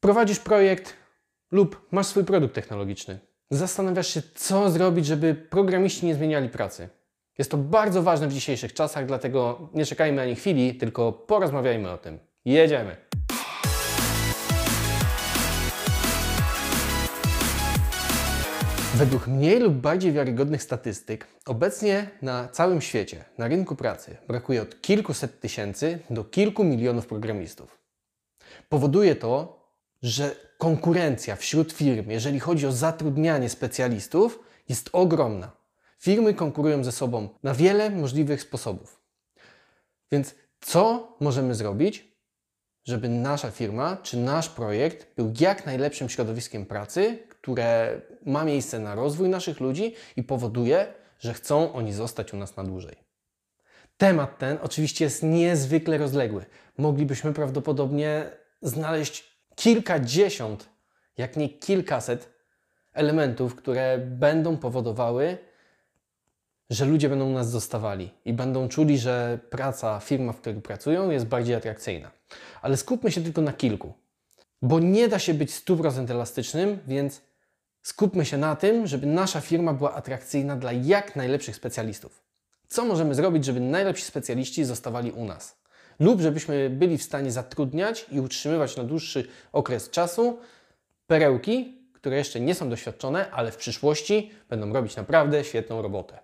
Prowadzisz projekt lub masz swój produkt technologiczny. Zastanawiasz się, co zrobić, żeby programiści nie zmieniali pracy. Jest to bardzo ważne w dzisiejszych czasach, dlatego nie czekajmy ani chwili, tylko porozmawiajmy o tym. Jedziemy! Według mniej lub bardziej wiarygodnych statystyk, obecnie na całym świecie, na rynku pracy, brakuje od kilkuset tysięcy do kilku milionów programistów. Powoduje to, że konkurencja wśród firm, jeżeli chodzi o zatrudnianie specjalistów, jest ogromna. Firmy konkurują ze sobą na wiele możliwych sposobów. Więc co możemy zrobić, żeby nasza firma czy nasz projekt był jak najlepszym środowiskiem pracy, które ma miejsce na rozwój naszych ludzi i powoduje, że chcą oni zostać u nas na dłużej. Temat ten oczywiście jest niezwykle rozległy. Moglibyśmy prawdopodobnie znaleźć kilkadziesiąt, jak nie kilkaset elementów, które będą powodowały, że ludzie będą nas zostawali i będą czuli, że praca, firma, w której pracują, jest bardziej atrakcyjna. Ale skupmy się tylko na kilku, bo nie da się być 100% elastycznym, więc skupmy się na tym, żeby nasza firma była atrakcyjna dla jak najlepszych specjalistów. Co możemy zrobić, żeby najlepsi specjaliści zostawali u nas? Lub żebyśmy byli w stanie zatrudniać i utrzymywać na dłuższy okres czasu perełki, które jeszcze nie są doświadczone, ale w przyszłości będą robić naprawdę świetną robotę.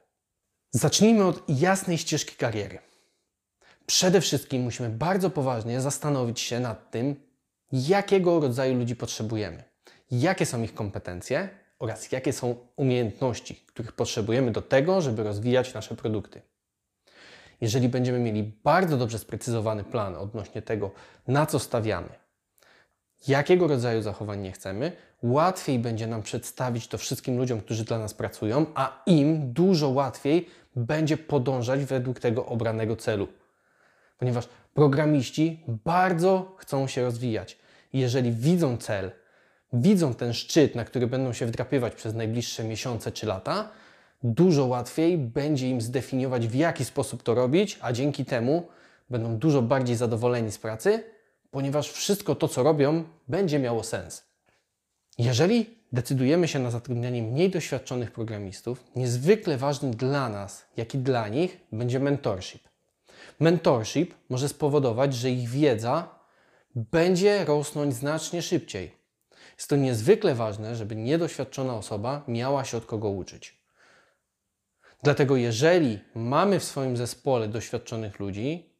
Zacznijmy od jasnej ścieżki kariery. Przede wszystkim musimy bardzo poważnie zastanowić się nad tym, jakiego rodzaju ludzi potrzebujemy, jakie są ich kompetencje oraz jakie są umiejętności, których potrzebujemy do tego, żeby rozwijać nasze produkty. Jeżeli będziemy mieli bardzo dobrze sprecyzowany plan odnośnie tego, na co stawiamy, jakiego rodzaju zachowań nie chcemy, łatwiej będzie nam przedstawić to wszystkim ludziom, którzy dla nas pracują, a im dużo łatwiej będzie podążać według tego obranego celu. Ponieważ programiści bardzo chcą się rozwijać. Jeżeli widzą cel, widzą ten szczyt, na który będą się wdrapywać przez najbliższe miesiące czy lata, dużo łatwiej będzie im zdefiniować, w jaki sposób to robić, a dzięki temu będą dużo bardziej zadowoleni z pracy, ponieważ wszystko to, co robią, będzie miało sens. Jeżeli decydujemy się na zatrudnianie mniej doświadczonych programistów, niezwykle ważny dla nas, jak i dla nich, będzie mentorship. Mentorship może spowodować, że ich wiedza będzie rosnąć znacznie szybciej. Jest to niezwykle ważne, żeby niedoświadczona osoba miała się od kogo uczyć. Dlatego, jeżeli mamy w swoim zespole doświadczonych ludzi,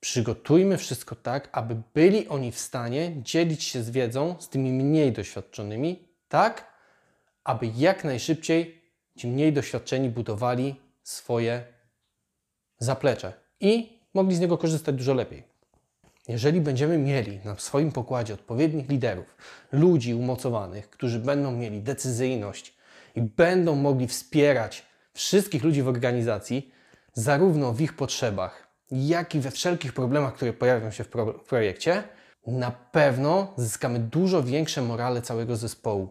Przygotujmy wszystko tak, aby byli oni w stanie dzielić się z wiedzą z tymi mniej doświadczonymi, tak, aby jak najszybciej ci mniej doświadczeni budowali swoje zaplecze i mogli z niego korzystać dużo lepiej. Jeżeli będziemy mieli na swoim pokładzie odpowiednich liderów, ludzi umocowanych, którzy będą mieli decyzyjność i będą mogli wspierać wszystkich ludzi w organizacji, zarówno w ich potrzebach, jak i we wszelkich problemach, które pojawią się w, pro w projekcie, na pewno zyskamy dużo większe morale całego zespołu.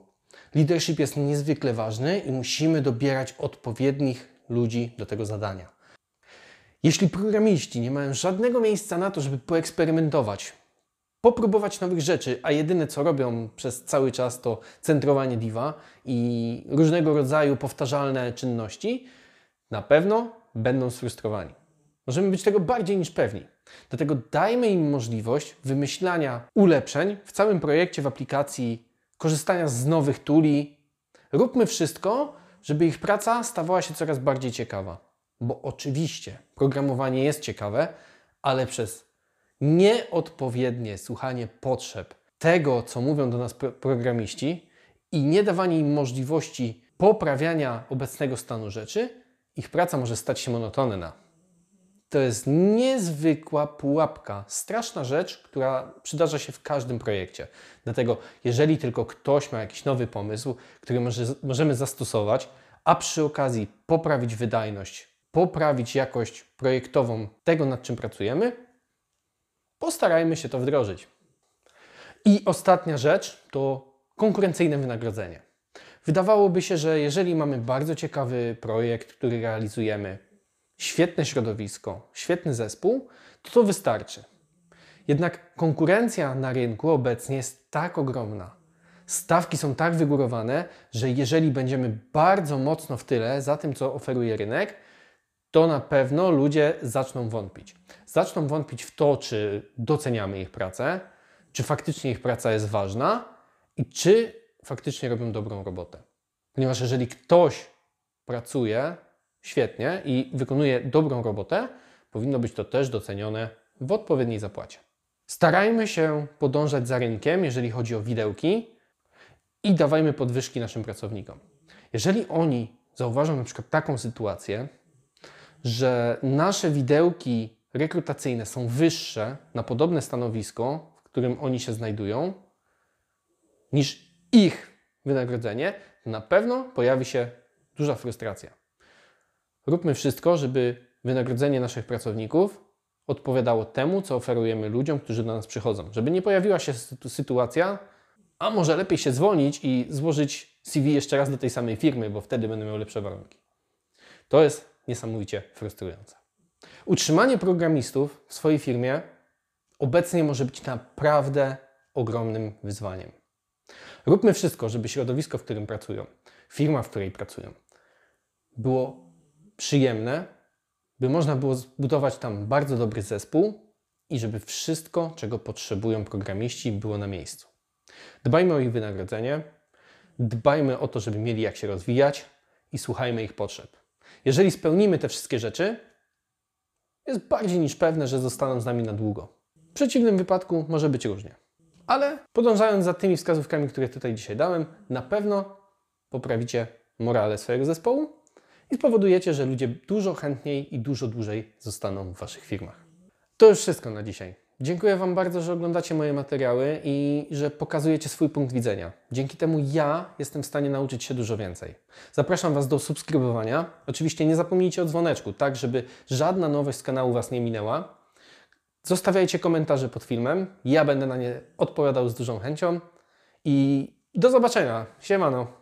Leadership jest niezwykle ważny i musimy dobierać odpowiednich ludzi do tego zadania. Jeśli programiści nie mają żadnego miejsca na to, żeby poeksperymentować, popróbować nowych rzeczy, a jedyne co robią przez cały czas to centrowanie diva i różnego rodzaju powtarzalne czynności, na pewno będą sfrustrowani. Możemy być tego bardziej niż pewni. Dlatego dajmy im możliwość wymyślania ulepszeń w całym projekcie, w aplikacji, korzystania z nowych tuli. Róbmy wszystko, żeby ich praca stawała się coraz bardziej ciekawa. Bo oczywiście programowanie jest ciekawe, ale przez nieodpowiednie słuchanie potrzeb tego, co mówią do nas programiści i nie dawanie im możliwości poprawiania obecnego stanu rzeczy, ich praca może stać się monotonna. To jest niezwykła pułapka, straszna rzecz, która przydarza się w każdym projekcie. Dlatego, jeżeli tylko ktoś ma jakiś nowy pomysł, który może, możemy zastosować, a przy okazji poprawić wydajność, poprawić jakość projektową tego, nad czym pracujemy, postarajmy się to wdrożyć. I ostatnia rzecz to konkurencyjne wynagrodzenie. Wydawałoby się, że jeżeli mamy bardzo ciekawy projekt, który realizujemy, świetne środowisko, świetny zespół, to to wystarczy. Jednak konkurencja na rynku obecnie jest tak ogromna. Stawki są tak wygórowane, że jeżeli będziemy bardzo mocno w tyle za tym, co oferuje rynek, to na pewno ludzie zaczną wątpić. Zaczną wątpić w to, czy doceniamy ich pracę, czy faktycznie ich praca jest ważna i czy faktycznie robią dobrą robotę. Ponieważ jeżeli ktoś pracuje świetnie i wykonuje dobrą robotę, powinno być to też docenione w odpowiedniej zapłacie. Starajmy się podążać za rynkiem, jeżeli chodzi o widełki i dawajmy podwyżki naszym pracownikom. Jeżeli oni zauważą na przykład taką sytuację, że nasze widełki rekrutacyjne są wyższe na podobne stanowisko, w którym oni się znajdują, niż ich wynagrodzenie, na pewno pojawi się duża frustracja. Róbmy wszystko, żeby wynagrodzenie naszych pracowników odpowiadało temu, co oferujemy ludziom, którzy do nas przychodzą. Żeby nie pojawiła się sytuacja, a może lepiej się zwolnić i złożyć CV jeszcze raz do tej samej firmy, bo wtedy będę miał lepsze warunki. To jest niesamowicie frustrujące. Utrzymanie programistów w swojej firmie obecnie może być naprawdę ogromnym wyzwaniem. Róbmy wszystko, żeby środowisko, w którym pracują, firma, w której pracują, było przyjemne, by można było zbudować tam bardzo dobry zespół i żeby wszystko, czego potrzebują programiści, było na miejscu. Dbajmy o ich wynagrodzenie, dbajmy o to, żeby mieli jak się rozwijać i słuchajmy ich potrzeb. Jeżeli spełnimy te wszystkie rzeczy, jest bardziej niż pewne, że zostaną z nami na długo. W przeciwnym wypadku może być różnie. Ale podążając za tymi wskazówkami, które tutaj dzisiaj dałem, na pewno poprawicie morale swojego zespołu i spowodujecie, że ludzie dużo chętniej i dużo dłużej zostaną w Waszych firmach. To już wszystko na dzisiaj. Dziękuję Wam bardzo, że oglądacie moje materiały i że pokazujecie swój punkt widzenia. Dzięki temu ja jestem w stanie nauczyć się dużo więcej. Zapraszam Was do subskrybowania. Oczywiście nie zapomnijcie o dzwoneczku, tak żeby żadna nowość z kanału Was nie minęła. Zostawiajcie komentarze pod filmem. Ja będę na nie odpowiadał z dużą chęcią. I do zobaczenia. Siemano.